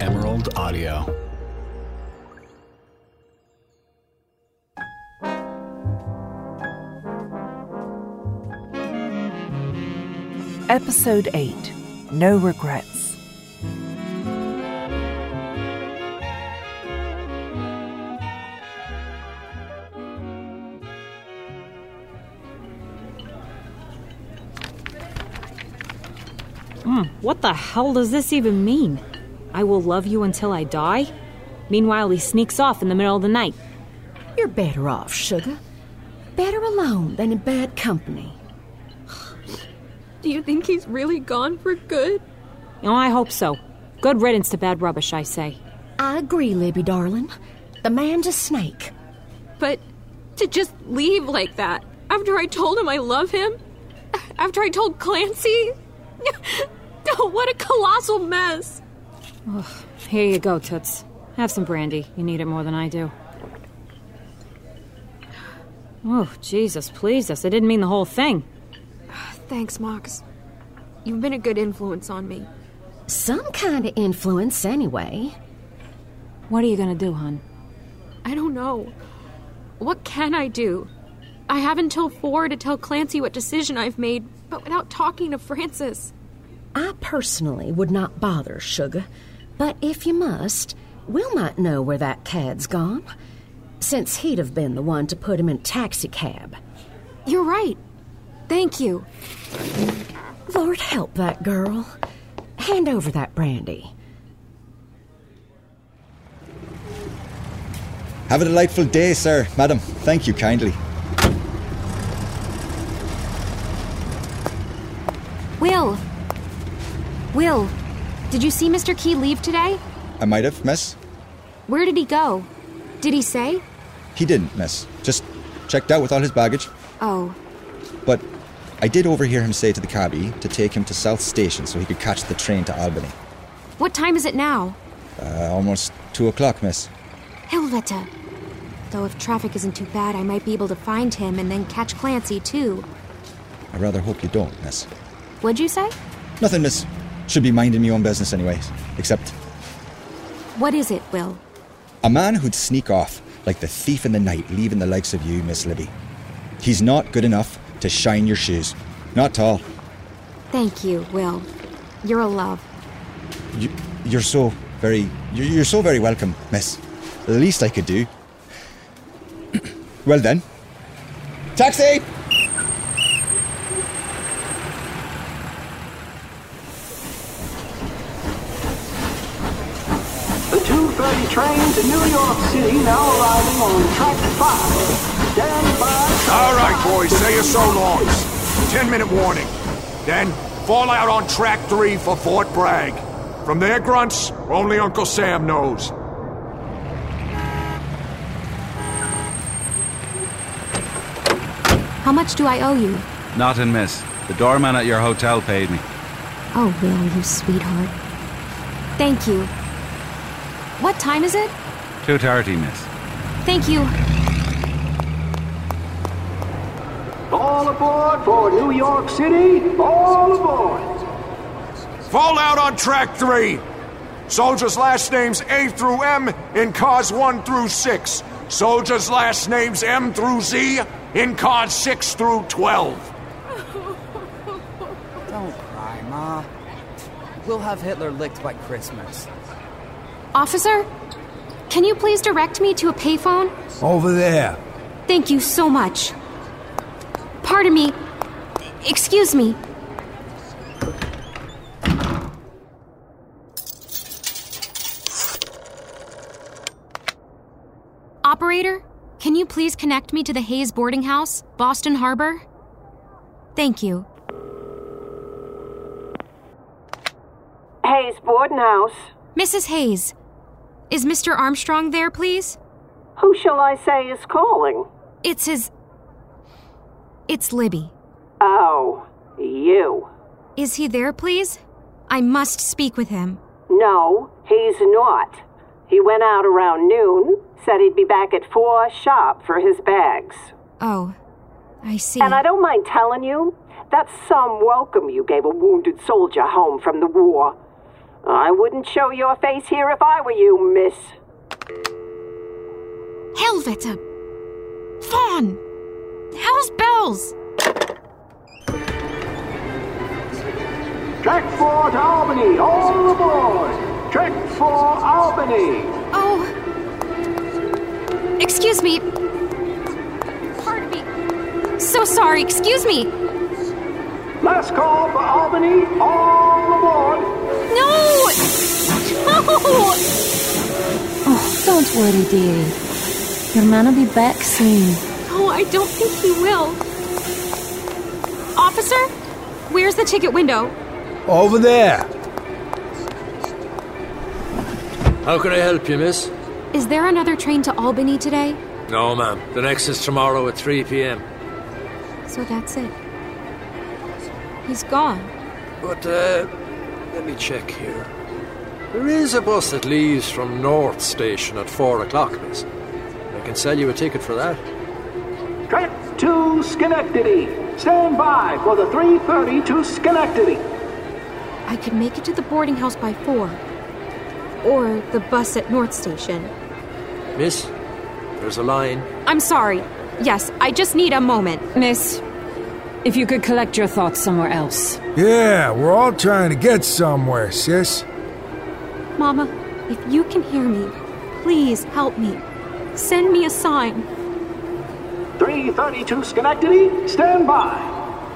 Emerald Audio. Episode 8 No Regrets. Hmm, what the hell does this even mean? I will love you until I die? Meanwhile, he sneaks off in the middle of the night. You're better off, sugar. Better alone than in bad company. Do you think he's really gone for good? Oh, I hope so. Good riddance to bad rubbish, I say. I agree, Libby, darling. The man's a snake. But to just leave like that after I told him I love him? After I told Clancy? oh, what a colossal mess. Here you go, Toots. Have some brandy. You need it more than I do. Oh, Jesus, please us. I didn't mean the whole thing. Thanks, Mox. You've been a good influence on me. Some kind of influence, anyway. What are you gonna do, hon? I don't know. What can I do? I have until four to tell Clancy what decision I've made, but without talking to Francis. I personally would not bother, sugar. But if you must, Will might know where that cad's gone, since he'd have been the one to put him in taxicab. You're right. Thank you. Lord help that girl. Hand over that brandy. Have a delightful day, sir. Madam, thank you kindly. Will! Will, did you see Mr. Key leave today? I might have, miss. Where did he go? Did he say? He didn't, miss. Just checked out with all his baggage. Oh, But I did overhear him say to the cabbie to take him to South Station so he could catch the train to Albany. what time is it now? Uh, almost two o'clock, miss. Helvete. Though if traffic isn't too bad, I might be able to find him and then catch Clancy, too. I rather hope you don't, miss. What'd you say? Nothing, miss. Should be minding me own business anyways. Except What is it, Will? a man who'd sneak off like the thief in the night, leaving the likes of you, Miss Libby. He's not good enough to shine your shoes. Not tall. Thank you, Will. You're a love. You, you're so very. You're, you're so very welcome, miss. The least I could do. well then. Taxi! The 2.30 train to New York City now arriving on track 5. Stand by. All right, boys, say your so longs. Ten minute warning. Then fall out on track three for Fort Bragg. From there, grunts, only Uncle Sam knows. How much do I owe you? Nothing, miss. The doorman at your hotel paid me. Oh, Will, you sweetheart. Thank you. What time is it? 2.30, miss. Thank you. All aboard for New York City. All aboard. Fall out on track three. Soldiers' last names A through M in cars one through six. Soldiers' last names M through Z in cars six through twelve. Don't cry, Ma. We'll have Hitler licked by Christmas. Officer, can you please direct me to a payphone? Over there. Thank you so much. Pardon me. Excuse me. Operator, can you please connect me to the Hayes boarding house, Boston Harbor? Thank you. Hayes Boarding House. Mrs. Hayes, is Mr. Armstrong there, please? Who shall I say is calling? It's his. It's Libby. Oh, you. Is he there, please? I must speak with him. No, he's not. He went out around noon, said he'd be back at four sharp for his bags. Oh, I see. And I don't mind telling you, that's some welcome you gave a wounded soldier home from the war. I wouldn't show your face here if I were you, miss. Helvete! Fawn! Hell's bells! Track for to Albany, all aboard! Track for Albany! Oh. Excuse me. Pardon me. So sorry, excuse me. Last call for Albany, all aboard! No! No! Oh, don't worry, dearie. Your man'll be back soon. No, I don't think he will. Officer, where's the ticket window? Over there. How can I help you, miss? Is there another train to Albany today? No, ma'am. The next is tomorrow at 3 p.m. So that's it. He's gone. But, uh, let me check here. There is a bus that leaves from North Station at 4 o'clock, miss. I can sell you a ticket for that. Track to Schenectady. Stand by for the 3.30 to Schenectady. I could make it to the boarding house by four. Or the bus at North Station. Miss, there's a line. I'm sorry. Yes, I just need a moment. Miss, if you could collect your thoughts somewhere else. Yeah, we're all trying to get somewhere, sis. Mama, if you can hear me, please help me. Send me a sign. 332 Schenectady. Stand by.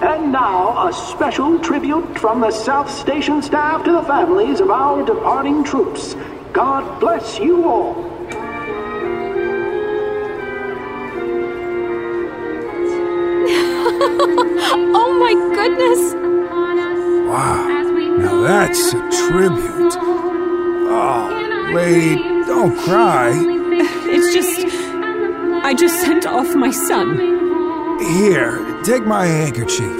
And now, a special tribute from the South Station staff to the families of our departing troops. God bless you all. Goodness! Wow. Now that's a tribute. Ah, oh, lady, don't cry. It's just. I just sent off my son. Here, take my handkerchief.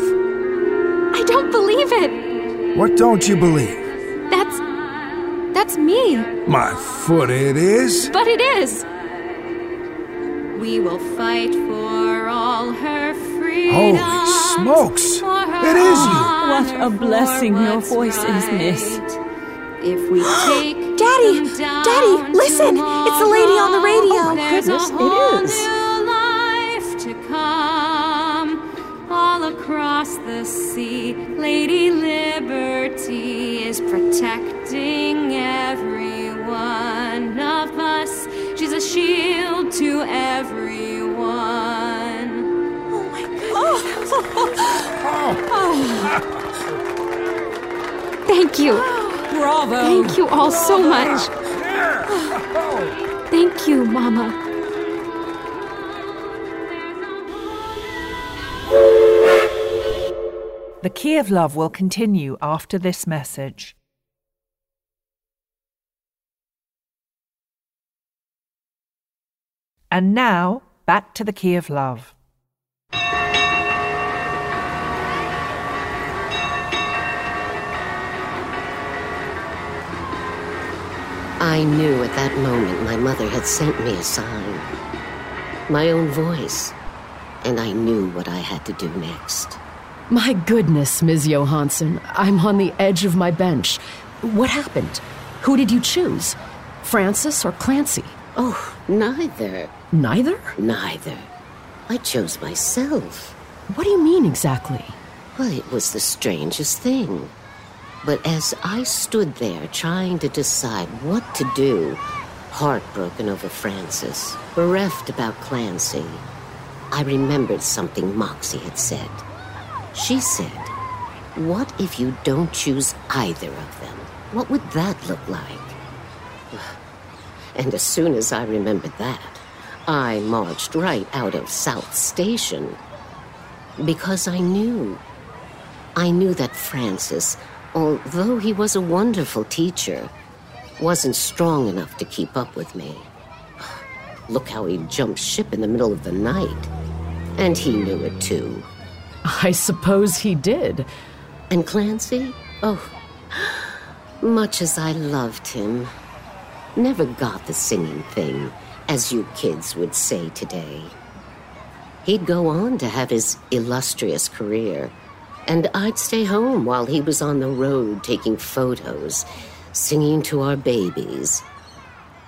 I don't believe it! What don't you believe? That's. That's me. My foot it is. But it is! We will fight for all her freedom. Holy smokes! It is you! What a blessing your voice is, miss. If we take Daddy! Daddy, listen! It's the lady on the radio! Oh, there's goodness, a whole is. new life to come. All across the sea, Lady Liberty is protecting every one of us. She's a shield to everyone. Thank you. Bravo! Thank you all so much. Thank you, Mama. The Key of Love will continue after this message. And now, back to the Key of Love. I knew at that moment my mother had sent me a sign. My own voice. And I knew what I had to do next. My goodness, Ms. Johansson. I'm on the edge of my bench. What happened? Who did you choose? Francis or Clancy? Oh, neither. Neither? Neither. I chose myself. What do you mean exactly? Well, it was the strangest thing. But as I stood there trying to decide what to do, heartbroken over Francis, bereft about Clancy, I remembered something Moxie had said. She said, What if you don't choose either of them? What would that look like? And as soon as I remembered that, I marched right out of South Station. Because I knew. I knew that Francis, although he was a wonderful teacher, wasn't strong enough to keep up with me. Look how he jumped ship in the middle of the night. And he knew it too. I suppose he did. And Clancy? Oh, much as I loved him, never got the singing thing, as you kids would say today. He'd go on to have his illustrious career, and I'd stay home while he was on the road taking photos, singing to our babies.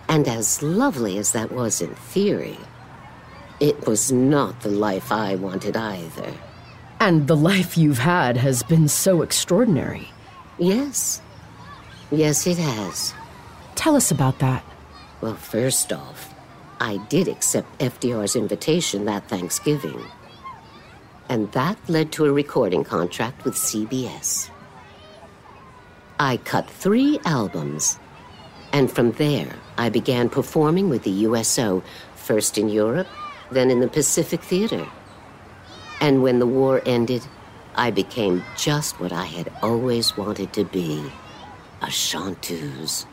And as lovely as that was in theory, it was not the life I wanted either. And the life you've had has been so extraordinary. Yes. Yes, it has. Tell us about that. Well, first off, I did accept FDR's invitation that Thanksgiving. And that led to a recording contract with CBS. I cut three albums, and from there, I began performing with the USO, first in Europe, then in the Pacific Theater. And when the war ended, I became just what I had always wanted to be a chanteuse.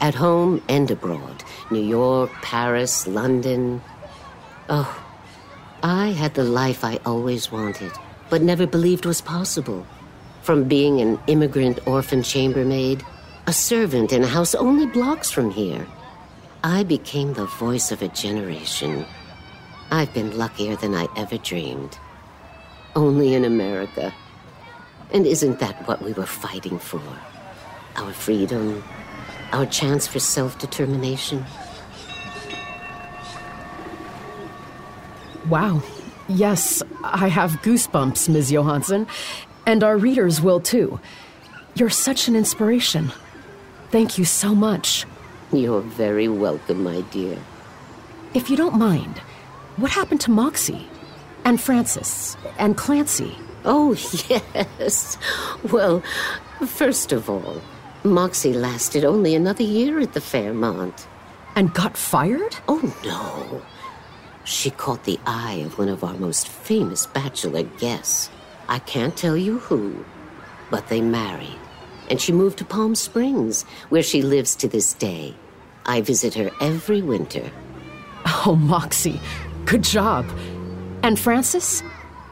At home and abroad New York, Paris, London. Oh, I had the life I always wanted, but never believed was possible. From being an immigrant orphan chambermaid, a servant in a house only blocks from here, I became the voice of a generation. I've been luckier than I ever dreamed. Only in America. And isn't that what we were fighting for? Our freedom, our chance for self determination. Wow. Yes, I have goosebumps, Ms. Johansson. And our readers will too. You're such an inspiration. Thank you so much. You're very welcome, my dear. If you don't mind, what happened to Moxie? And Francis? And Clancy? Oh, yes. Well, first of all, Moxie lasted only another year at the Fairmont. And got fired? Oh, no. She caught the eye of one of our most famous bachelor guests. I can't tell you who, but they married. And she moved to Palm Springs, where she lives to this day. I visit her every winter. Oh, Moxie, good job. And Francis?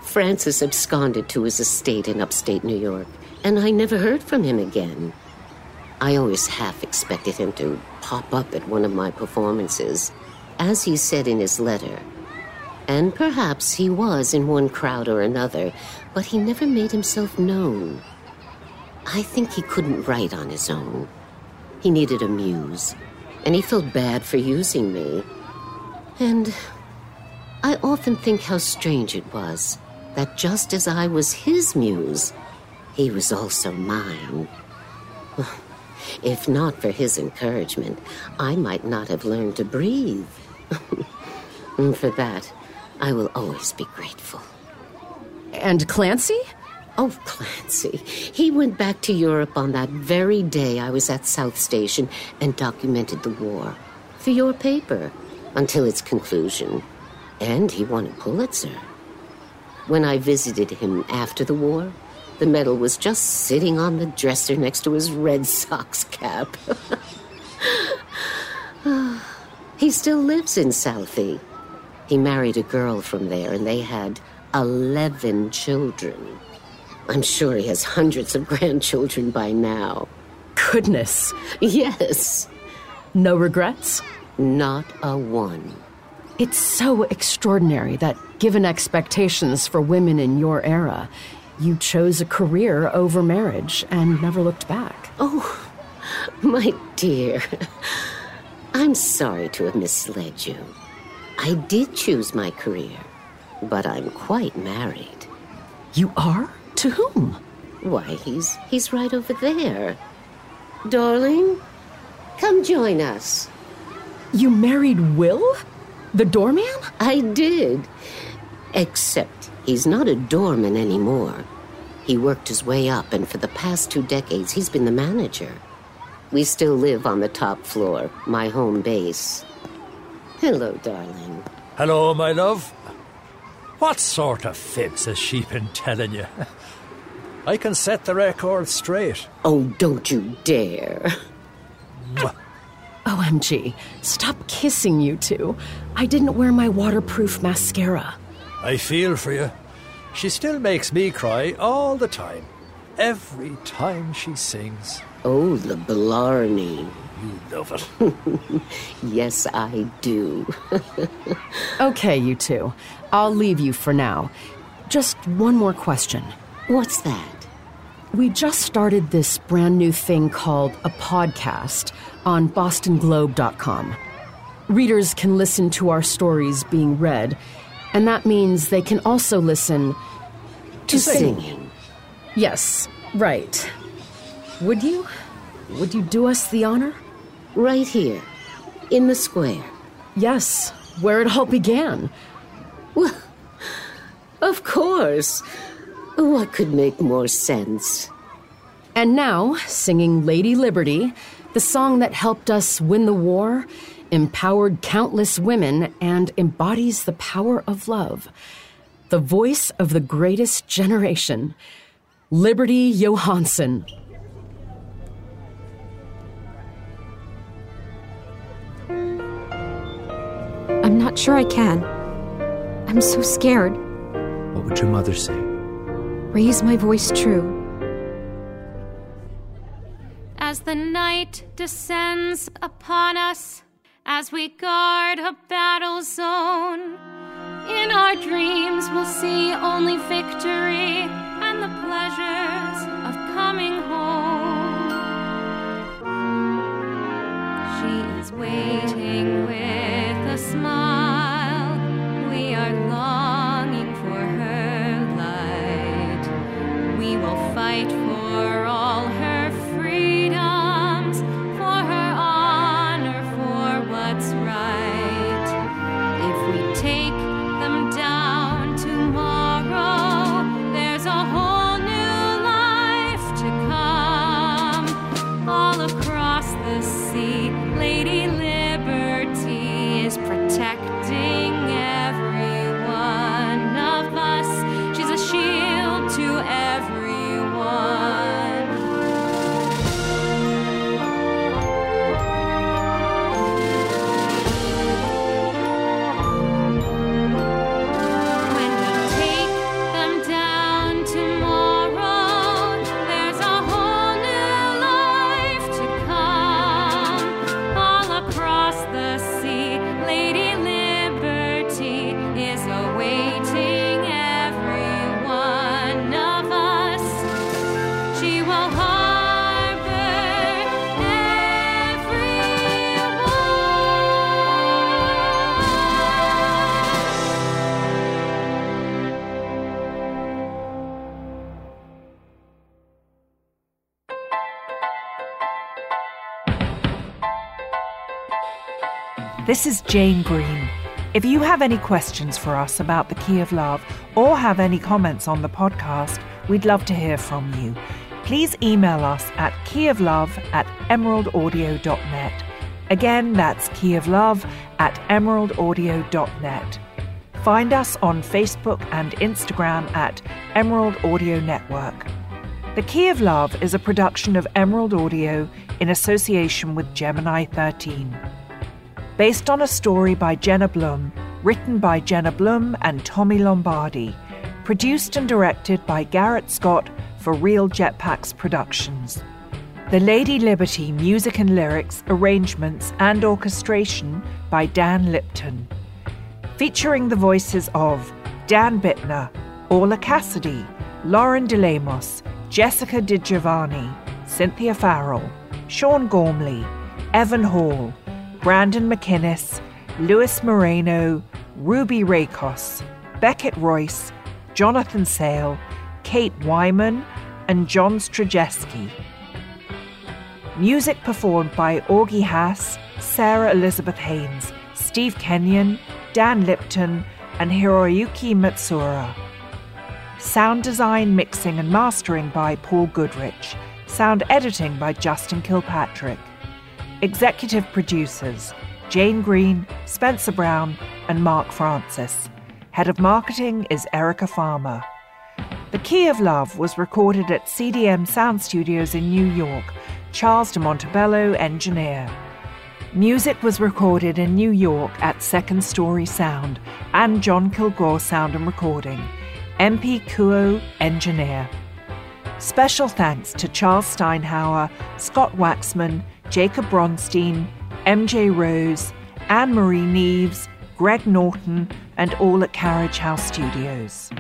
Francis absconded to his estate in upstate New York, and I never heard from him again. I always half expected him to pop up at one of my performances, as he said in his letter. And perhaps he was in one crowd or another, but he never made himself known. I think he couldn't write on his own. He needed a muse, and he felt bad for using me. And I often think how strange it was that just as I was his muse, he was also mine. If not for his encouragement, I might not have learned to breathe. And mm, for that, I will always be grateful. And Clancy? Oh, Clancy. He went back to Europe on that very day I was at South Station and documented the war. For your paper. Until its conclusion. And he won a Pulitzer. When I visited him after the war, the medal was just sitting on the dresser next to his Red Sox cap. he still lives in Southie. He married a girl from there, and they had 11 children. I'm sure he has hundreds of grandchildren by now. Goodness. Yes. No regrets? Not a one. It's so extraordinary that, given expectations for women in your era, you chose a career over marriage and never looked back. Oh, my dear. I'm sorry to have misled you. I did choose my career, but I'm quite married. You are? To whom? Why, he's he's right over there. Darling, come join us. You married Will? The doorman? I did. Except he's not a doorman anymore. He worked his way up, and for the past two decades, he's been the manager. We still live on the top floor, my home base. Hello, darling. Hello, my love. What sort of fibs has she been telling you? I can set the record straight. Oh, don't you dare. OMG, stop kissing you two. I didn't wear my waterproof mascara. I feel for you. She still makes me cry all the time. Every time she sings. Oh, the blarney. You love it. yes, I do. okay, you two. I'll leave you for now. Just one more question. What's that? We just started this brand new thing called a podcast on bostonglobe.com. Readers can listen to our stories being read, and that means they can also listen to, singing. Yes, right. Would you? Would you do us the honor? Right here, in the square. Yes, where it all began. Well, of course. What could make more sense? And now, singing Lady Liberty, the song that helped us win the war, empowered countless women, and embodies the power of love. The voice of the greatest generation, Liberty Johansson. Not sure I can. I'm so scared. What would your mother say? Raise my voice true. As the night descends upon us, as we guard a battle zone, in our dreams we'll see only victory This is Jane Green. If you have any questions for us about the Key of Love or have any comments on the podcast, we'd love to hear from you. Please email us at keyoflove at emeraldaudio.net. Again, that's keyoflove at emeraldaudio.net. Find us on Facebook and Instagram at Emerald Audio Network. The Key of Love is a production of Emerald Audio in association with Gemini 13 based on a story by Jenna Blum, written by Jenna Blum and Tommy Lombardi, produced and directed by Garrett Scott for Real Jetpacks Productions. The Lady Liberty music and lyrics, arrangements, and orchestration by Dan Lipton. Featuring the voices of Dan Bittner, Orla Cassidy, Lauren DeLamos, Jessica DiGiovanni, Cynthia Farrell, Sean Gormley, Evan Hall, Brandon McInnes, Louis Moreno, Ruby Rakos, Beckett Royce, Jonathan Sale, Kate Wyman, and John Strajewski. Music performed by Augie Haas, Sarah Elizabeth Haynes, Steve Kenyon, Dan Lipton, and Hiroyuki Matsura. Sound design, mixing, and mastering by Paul Goodrich. Sound editing by Justin Kilpatrick. Executive producers Jane Green, Spencer Brown, and Mark Francis. Head of marketing is Erica Farmer. The Key of Love was recorded at CDM Sound Studios in New York. Charles de Montebello, engineer. Music was recorded in New York at Second Story Sound and John Kilgore Sound and Recording. MP Kuo, engineer. Special thanks to Charles Steinhauer, Scott Waxman, Jacob Bronstein, MJ Rose, Anne Marie Neves, Greg Norton, and all at Carriage House Studios.